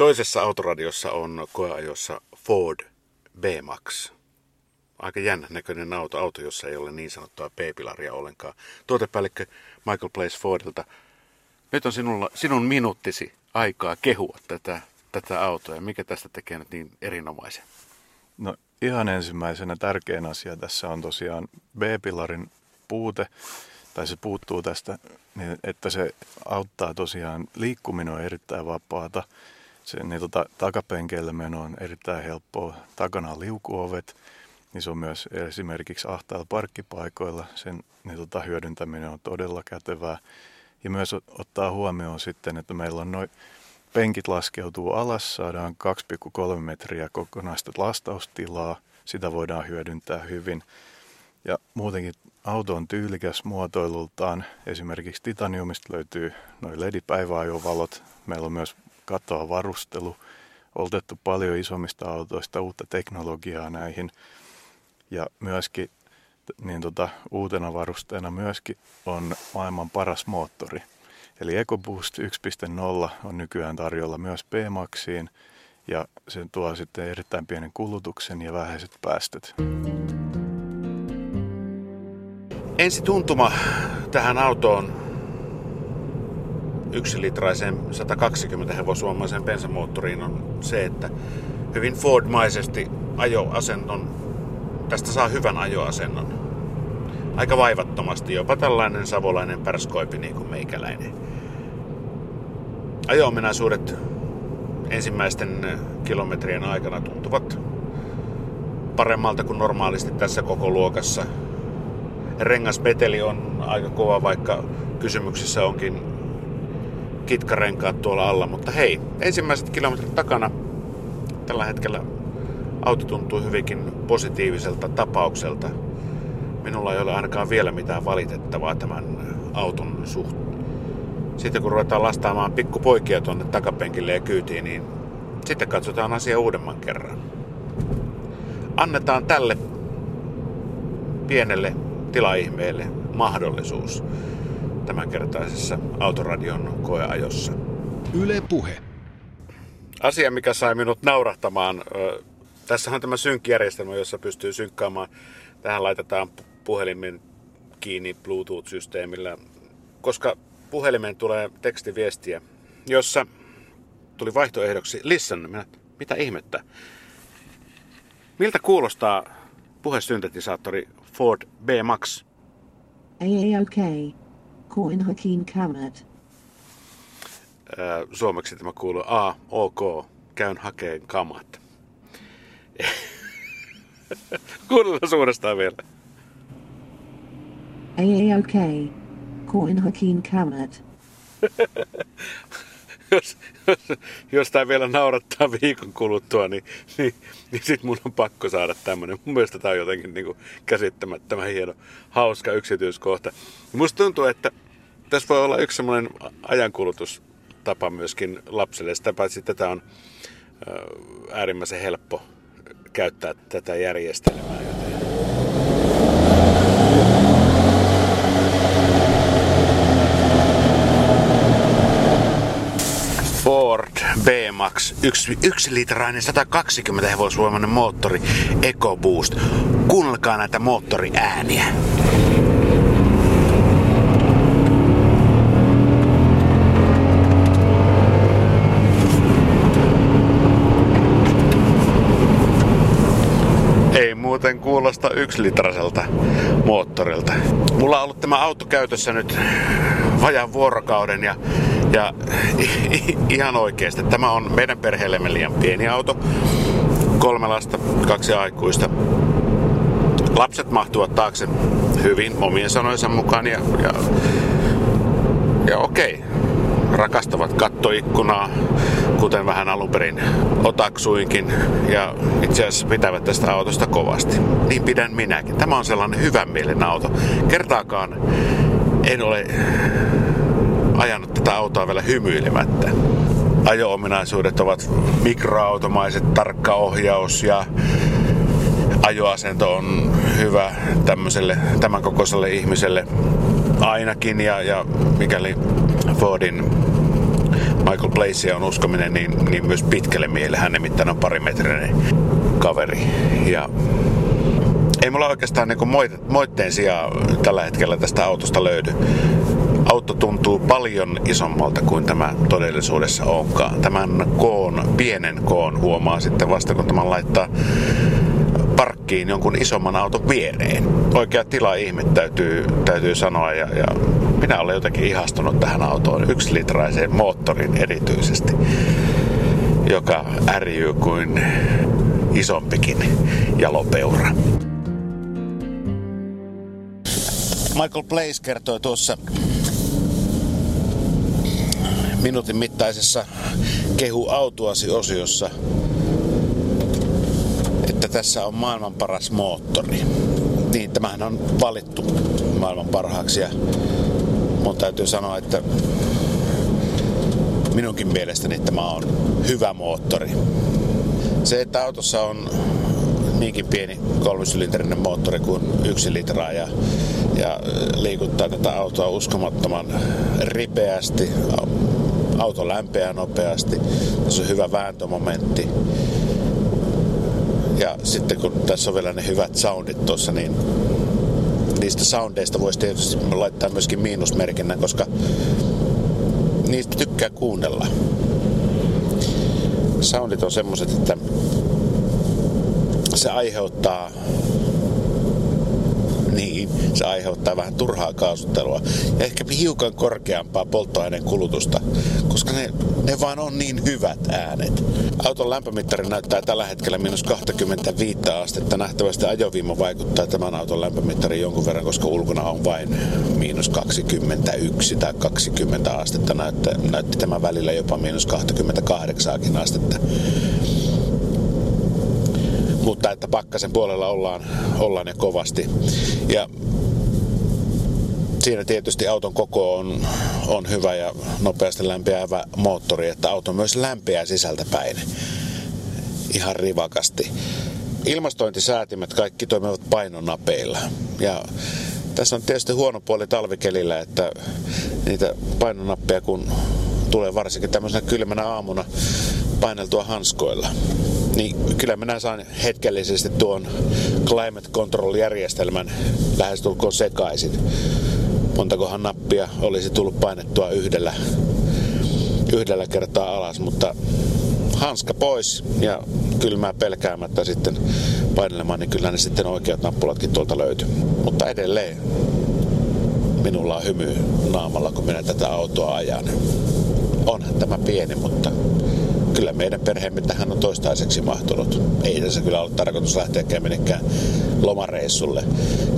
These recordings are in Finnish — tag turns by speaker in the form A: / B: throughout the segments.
A: Toisessa autoradiossa on koeajossa Ford B-Max. Aika jännä näköinen auto, auto, jossa ei ole niin sanottua P-pilaria ollenkaan. Tuotepäällikkö Michael Place Fordilta. Nyt on sinulla, sinun minuuttisi aikaa kehua tätä, tätä autoa ja mikä tästä tekee nyt niin erinomaisen?
B: No ihan ensimmäisenä tärkein asia tässä on tosiaan B-pilarin puute, tai se puuttuu tästä, niin että se auttaa tosiaan, liikkuminen on erittäin vapaata, se, niin tota, takapenkeille meno on erittäin helppoa, takana on liukuovet, niin se on myös esimerkiksi ahtailla parkkipaikoilla, sen niin tota, hyödyntäminen on todella kätevää. Ja myös ottaa huomioon sitten, että meillä on noin penkit laskeutuu alas, saadaan 2,3 metriä kokonaista lastaustilaa, sitä voidaan hyödyntää hyvin. Ja muutenkin auto on tyylikäs muotoilultaan. Esimerkiksi titaniumista löytyy noin LED-päiväajovalot. Meillä on myös katoa varustelu. Oltettu paljon isommista autoista uutta teknologiaa näihin. Ja myöskin niin tota, uutena varusteena myöskin on maailman paras moottori. Eli EcoBoost 1.0 on nykyään tarjolla myös B-Maxiin ja se tuo sitten erittäin pienen kulutuksen ja vähäiset päästöt.
A: Ensi tuntuma tähän autoon yksilitraiseen 120 hevosvoimaiseen bensamoottoriin on se, että hyvin Ford-maisesti ajoasennon, tästä saa hyvän ajoasennon. Aika vaivattomasti, jopa tällainen savolainen pärskoipi niin kuin meikäläinen. Ajo-ominaisuudet ensimmäisten kilometrien aikana tuntuvat paremmalta kuin normaalisti tässä koko luokassa. Rengaspeteli on aika kova, vaikka kysymyksessä onkin kitkarenkaat tuolla alla, mutta hei, ensimmäiset kilometrit takana tällä hetkellä auto tuntuu hyvinkin positiiviselta tapaukselta. Minulla ei ole ainakaan vielä mitään valitettavaa tämän auton suhteen. Sitten kun ruvetaan lastaamaan pikkupoikia tuonne takapenkille ja kyytiin, niin sitten katsotaan asia uudemman kerran. Annetaan tälle pienelle tilaihmeelle mahdollisuus tämänkertaisessa autoradion koeajossa.
C: Yle Puhe.
A: Asia, mikä sai minut naurahtamaan. Tässä on tämä synkkijärjestelmä, jossa pystyy synkkaamaan. Tähän laitetaan puhelimen kiinni Bluetooth-systeemillä. Koska puhelimeen tulee tekstiviestiä, jossa tuli vaihtoehdoksi listen. Minä, mitä ihmettä? Miltä kuulostaa puhesyntetisaattori Ford B-Max?
D: AAOK. Coin Hakin Kamat.
A: Suomeksi tämä kuuluu A, OK, käyn hakeen kamat. Kuunnellaan suorastaan vielä.
D: AAOK. Coin Hakin Kamat.
A: Jos, jos, jos tämä vielä naurattaa viikon kuluttua, niin, niin, niin sitten mun on pakko saada tämmöinen. Mun mielestä tämä on jotenkin niin kuin käsittämättömän hieno, hauska yksityiskohta. Musta tuntuu, että tässä voi olla yksi semmoinen ajankulutustapa myöskin lapselle. Sitä paitsi tätä on äärimmäisen helppo käyttää tätä järjestelmää. Yksi, yksi litrainen 120 hevosvoimainen moottori EcoBoost. Kuunnelkaa näitä moottoriääniä. muuten kuulosta yksilitraselta moottorilta. Mulla on ollut tämä auto käytössä nyt vajan vuorokauden ja ja ihan oikeasti. Tämä on meidän perheellemme liian pieni auto. Kolme lasta, kaksi aikuista. Lapset mahtuvat taakse hyvin omien sanojensa mukaan ja, ja, ja okei, rakastavat kattoikkunaa, kuten vähän alun perin otaksuinkin, ja itse asiassa pitävät tästä autosta kovasti. Niin pidän minäkin. Tämä on sellainen hyvän mielen auto. Kertaakaan en ole ajanut tätä autoa vielä hymyilemättä. Ajo-ominaisuudet ovat mikroautomaiset, tarkka ohjaus ja ajoasento on hyvä tämmöiselle, tämän kokoiselle ihmiselle ainakin ja, ja mikäli Fordin Michael Blazea on uskominen niin, niin myös pitkälle miehelle. Hän nimittäin on parimetrinen kaveri. Ja ei mulla oikeastaan niin moitteen sijaa tällä hetkellä tästä autosta löydy. Auto tuntuu paljon isommalta kuin tämä todellisuudessa onkaan. Tämän koon, pienen koon huomaa sitten vasta kun tämän laittaa parkkiin jonkun isomman auton viereen. Oikea tila ihme täytyy, täytyy sanoa ja, ja minä olen jotenkin ihastunut tähän autoon, yksilitraiseen moottorin erityisesti, joka ärjyy kuin isompikin jalopeura. Michael Blaze kertoi tuossa minuutin mittaisessa kehu autoasi osiossa, että tässä on maailman paras moottori. Niin, tämähän on valittu maailman parhaaksi ja mun täytyy sanoa, että minunkin mielestäni tämä on hyvä moottori. Se, että autossa on niinkin pieni kolmisylinterinen moottori kuin yksi litraa ja, ja liikuttaa tätä autoa uskomattoman ripeästi. Auto lämpeää nopeasti. Tässä on hyvä vääntömomentti. Ja sitten kun tässä on vielä ne hyvät soundit tuossa, niin niistä soundeista voisi tietysti laittaa myöskin miinusmerkinnän, koska niistä tykkää kuunnella. Soundit on semmoset, että se aiheuttaa niin, se aiheuttaa vähän turhaa kaasuttelua ja ehkä hiukan korkeampaa polttoaineen kulutusta, koska ne, ne vaan on niin hyvät äänet. Auton lämpömittari näyttää tällä hetkellä miinus 25 astetta. Nähtävästi ajoviima vaikuttaa tämän auton lämpömittariin jonkun verran, koska ulkona on vain miinus 21 tai 20 astetta. Näytti, näytti tämä välillä jopa miinus 28 astetta mutta että pakkasen puolella ollaan, ollaan ja kovasti. Ja siinä tietysti auton koko on, on hyvä ja nopeasti lämpeävä moottori, että auto myös lämpeää sisältä päin ihan rivakasti. Ilmastointisäätimet kaikki toimivat painonapeilla. Ja tässä on tietysti huono puoli talvikelillä, että niitä painonappeja kun tulee varsinkin tämmöisenä kylmänä aamuna paineltua hanskoilla, niin kyllä minä saan hetkellisesti tuon climate control-järjestelmän lähestulkoon sekaisin. Montakohan nappia olisi tullut painettua yhdellä, yhdellä kertaa alas, mutta hanska pois ja kylmää pelkäämättä sitten painelemaan, niin kyllä ne sitten oikeat nappulatkin tuolta löytyy. Mutta edelleen minulla on hymy naamalla, kun minä tätä autoa ajan. Onhan tämä pieni, mutta kyllä meidän perheemme tähän on toistaiseksi mahtunut. Ei tässä kyllä ole tarkoitus lähteä minnekään lomareissulle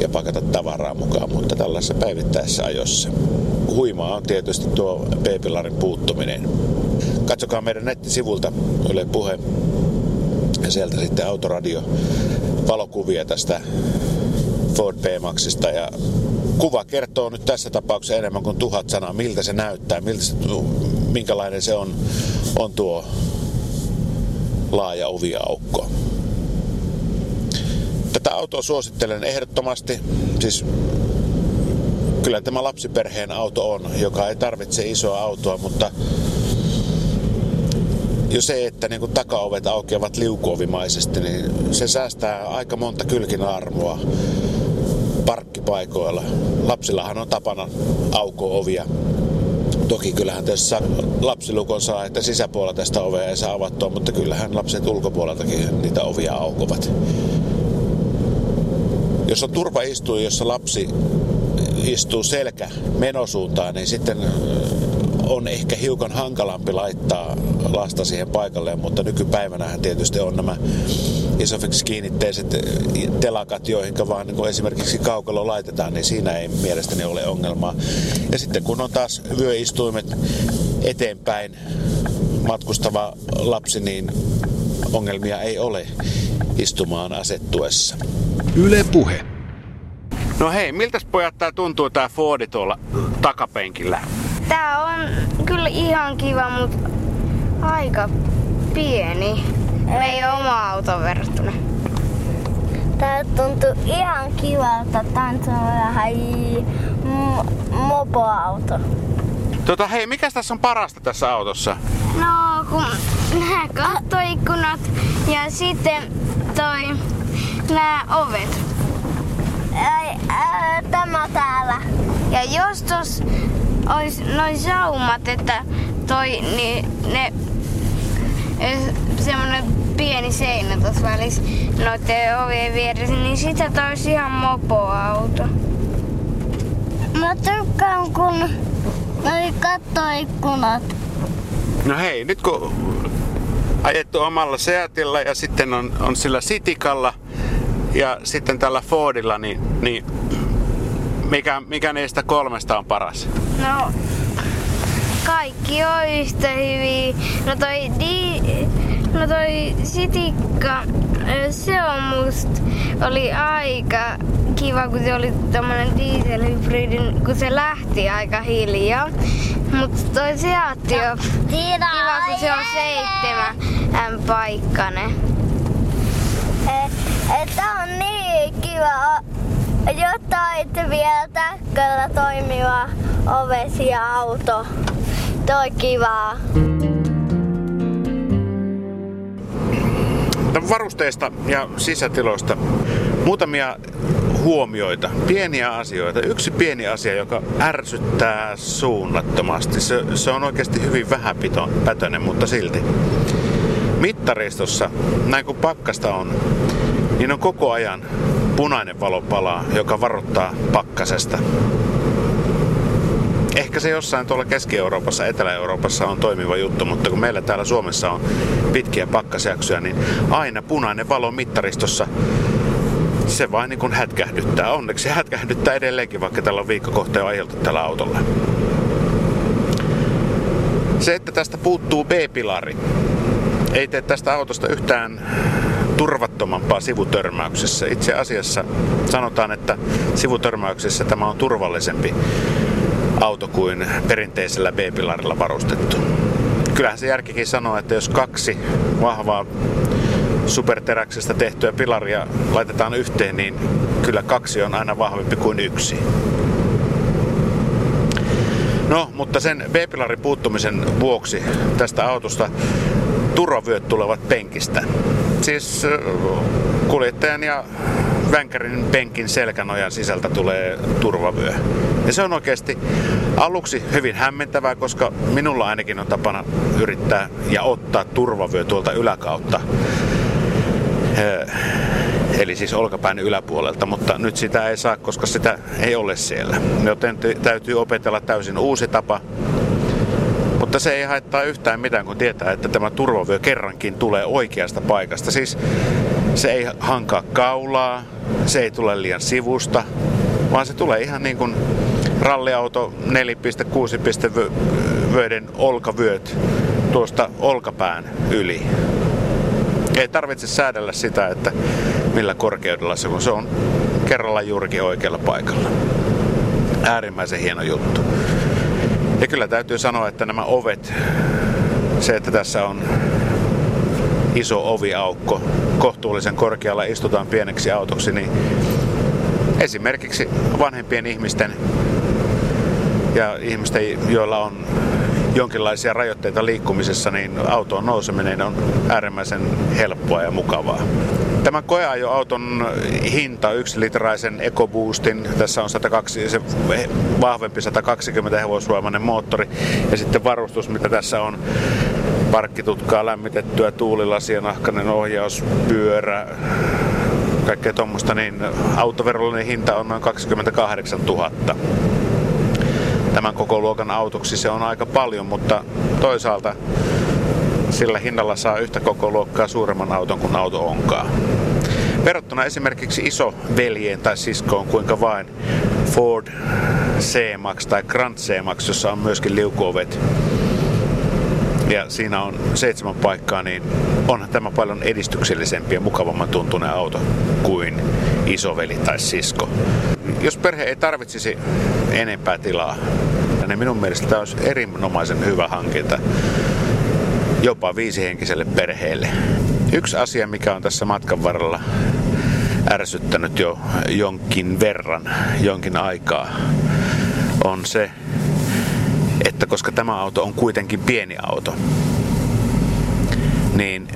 A: ja pakata tavaraa mukaan, mutta tällaisessa päivittäisessä ajossa. Huimaa on tietysti tuo B-pilarin puuttuminen. Katsokaa meidän nettisivulta Yle Puhe ja sieltä sitten autoradio valokuvia tästä Ford B-Maxista ja kuva kertoo nyt tässä tapauksessa enemmän kuin tuhat sanaa, miltä se näyttää, miltä se, minkälainen se on, on tuo laaja oviaukko. Tätä autoa suosittelen ehdottomasti, siis kyllä tämä lapsiperheen auto on, joka ei tarvitse isoa autoa, mutta jo se, että niin kuin takaovet aukeavat liukuovimaisesti, niin se säästää aika monta kylkin armoa parkkipaikoilla. Lapsillahan on tapana aukoa ovia Toki kyllähän tässä lapsilukon saa, että sisäpuolella tästä ovea ei saa avattua, mutta kyllähän lapset ulkopuoleltakin niitä ovia aukovat. Jos on turvaistuin, jossa lapsi istuu selkä menosuuntaan, niin sitten on ehkä hiukan hankalampi laittaa lasta siihen paikalleen, mutta nykypäivänä tietysti on nämä isofix kiinnitteiset telakat, joihin vaan niin esimerkiksi kaukalo laitetaan, niin siinä ei mielestäni ole ongelmaa. Ja sitten kun on taas vyöistuimet eteenpäin matkustava lapsi, niin ongelmia ei ole istumaan asettuessa.
C: Yle Puhe.
A: No hei, miltä pojat tää tuntuu tää Fordi tuolla takapenkillä?
E: Tää on kyllä ihan kiva, mutta aika pieni. Me ei ole oma auto verrattuna.
F: Tää tuntuu ihan kivalta. Tää on vähän mopoauto.
A: Tota, hei, mikä tässä on parasta tässä autossa?
E: No, kun nämä kattoikkunat ja sitten toi nämä ovet.
F: Ai, ää, tämä täällä.
E: Ja jos tos ois noin saumat, että toi, niin ne semmonen pieni seinä tuossa välissä noiden ovien vieressä, niin sitä tois ihan mopoauto.
F: Mä tykkään kun noi kattoikkunat.
A: No hei, nyt kun ajettu omalla Seatilla ja sitten on, on sillä Sitikalla ja sitten tällä Fordilla, niin, niin mikä, mikä niistä kolmesta on paras?
E: No, kaikki on yhtä hyviä. No toi, di, no toi sitikka, se on must oli aika kiva, kun se oli tommonen dieselhybridin, kun se lähti aika hiljaa. Mutta toi Seatti on
F: Tiina,
E: kiva, kun se on seitsemän paikkanen.
F: Että on niin kiva, jotta et vielä täkkällä toimiva ovesi ja auto. Toi kivaa.
A: Varusteista ja sisätiloista muutamia huomioita, pieniä asioita. Yksi pieni asia, joka ärsyttää suunnattomasti. Se, se on oikeasti hyvin vähäpätöinen, mutta silti. Mittaristossa, näin kun pakkasta on, niin on koko ajan punainen valo palaa, joka varoittaa pakkasesta. Ehkä se jossain tuolla Keski-Euroopassa, Etelä-Euroopassa on toimiva juttu, mutta kun meillä täällä Suomessa on pitkiä pakkasjaksoja, niin aina punainen valo mittaristossa se vain niin kuin hätkähdyttää. Onneksi se hätkähdyttää edelleenkin, vaikka tällä on viikkokohta jo ajeltu tällä autolla. Se, että tästä puuttuu B-pilari, ei tee tästä autosta yhtään turvattomampaa sivutörmäyksessä. Itse asiassa sanotaan, että sivutörmäyksessä tämä on turvallisempi auto kuin perinteisellä B-pilarilla varustettu. Kyllähän se järkikin sanoo, että jos kaksi vahvaa superteräksestä tehtyä pilaria laitetaan yhteen, niin kyllä kaksi on aina vahvempi kuin yksi. No, mutta sen B-pilarin puuttumisen vuoksi tästä autosta turvavyöt tulevat penkistä. Siis kuljettajan ja vänkärin penkin selkänojan sisältä tulee turvavyö. Ja se on oikeasti aluksi hyvin hämmentävää, koska minulla ainakin on tapana yrittää ja ottaa turvavyö tuolta yläkautta. Eli siis olkapään yläpuolelta, mutta nyt sitä ei saa, koska sitä ei ole siellä. Joten täytyy opetella täysin uusi tapa. Mutta se ei haittaa yhtään mitään, kun tietää, että tämä turvavyö kerrankin tulee oikeasta paikasta. Siis se ei hankaa kaulaa, se ei tule liian sivusta, vaan se tulee ihan niin kuin ralliauto 4.6 vöiden olkavyöt tuosta olkapään yli. Ei tarvitse säädellä sitä, että millä korkeudella se on. Se on kerralla juurikin oikealla paikalla. Äärimmäisen hieno juttu. Ja kyllä täytyy sanoa, että nämä ovet, se että tässä on iso oviaukko, kohtuullisen korkealla istutaan pieneksi autoksi, niin esimerkiksi vanhempien ihmisten ja ihmisten, joilla on jonkinlaisia rajoitteita liikkumisessa, niin autoon nouseminen on äärimmäisen helppoa ja mukavaa. Tämä koeajoauton hinta, yksi litraisen EcoBoostin, tässä on 102, se vahvempi 120 hevosvoimainen moottori ja sitten varustus, mitä tässä on parkkitutkaa lämmitettyä, tuulilasia, nahkainen ohjauspyörä, kaikkea tuommoista, niin autoverollinen hinta on noin 28 000 tämän koko luokan autoksi se on aika paljon, mutta toisaalta sillä hinnalla saa yhtä koko luokkaa suuremman auton kuin auto onkaan. Verrattuna esimerkiksi iso veljeen tai siskoon kuinka vain Ford C-Max tai Grand C-Max, jossa on myöskin liukuovet ja siinä on seitsemän paikkaa, niin onhan tämä paljon edistyksellisempi ja mukavamman tuntunen auto kuin isoveli tai sisko. Jos perhe ei tarvitsisi enempää tilaa, niin minun mielestä tämä olisi erinomaisen hyvä hankinta jopa viisihenkiselle perheelle. Yksi asia, mikä on tässä matkan varrella ärsyttänyt jo jonkin verran, jonkin aikaa, on se, että koska tämä auto on kuitenkin pieni auto, niin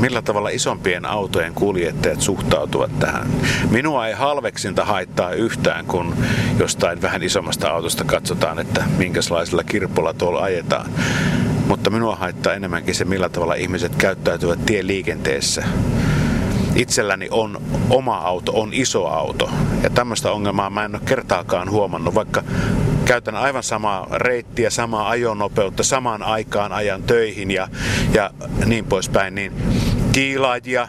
A: millä tavalla isompien autojen kuljettajat suhtautuvat tähän. Minua ei halveksinta haittaa yhtään, kun jostain vähän isommasta autosta katsotaan, että minkälaisella kirpolla tuolla ajetaan. Mutta minua haittaa enemmänkin se, millä tavalla ihmiset käyttäytyvät tieliikenteessä itselläni on oma auto, on iso auto. Ja tämmöistä ongelmaa mä en ole kertaakaan huomannut, vaikka käytän aivan samaa reittiä, samaa ajonopeutta, samaan aikaan ajan töihin ja, ja niin poispäin, niin kiilaajia,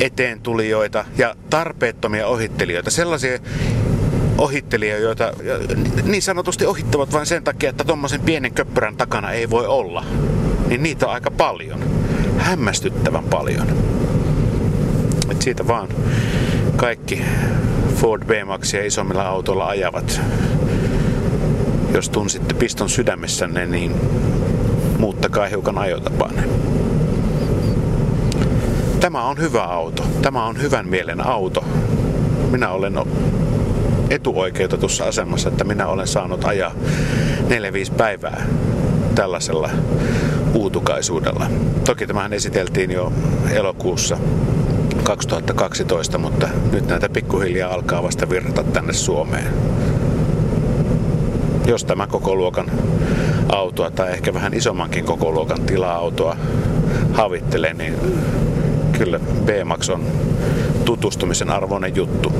A: eteen tulijoita ja tarpeettomia ohittelijoita, sellaisia ohittelijoita, joita niin sanotusti ohittavat vain sen takia, että tuommoisen pienen köppyrän takana ei voi olla, niin niitä on aika paljon. Hämmästyttävän paljon. Et siitä vaan kaikki Ford B-Maxia isommilla autoilla ajavat. Jos tunsitte piston sydämessänne, niin muuttakaa hiukan ajotapanne. Tämä on hyvä auto. Tämä on hyvän mielen auto. Minä olen etuoikeutetussa asemassa, että minä olen saanut ajaa 4-5 päivää tällaisella uutukaisuudella. Toki tämähän esiteltiin jo elokuussa 2012, mutta nyt näitä pikkuhiljaa alkaa vasta virrata tänne Suomeen. Jos tämä koko luokan autoa tai ehkä vähän isommankin koko luokan tila-autoa havittelee, niin kyllä B-Max on tutustumisen arvoinen juttu.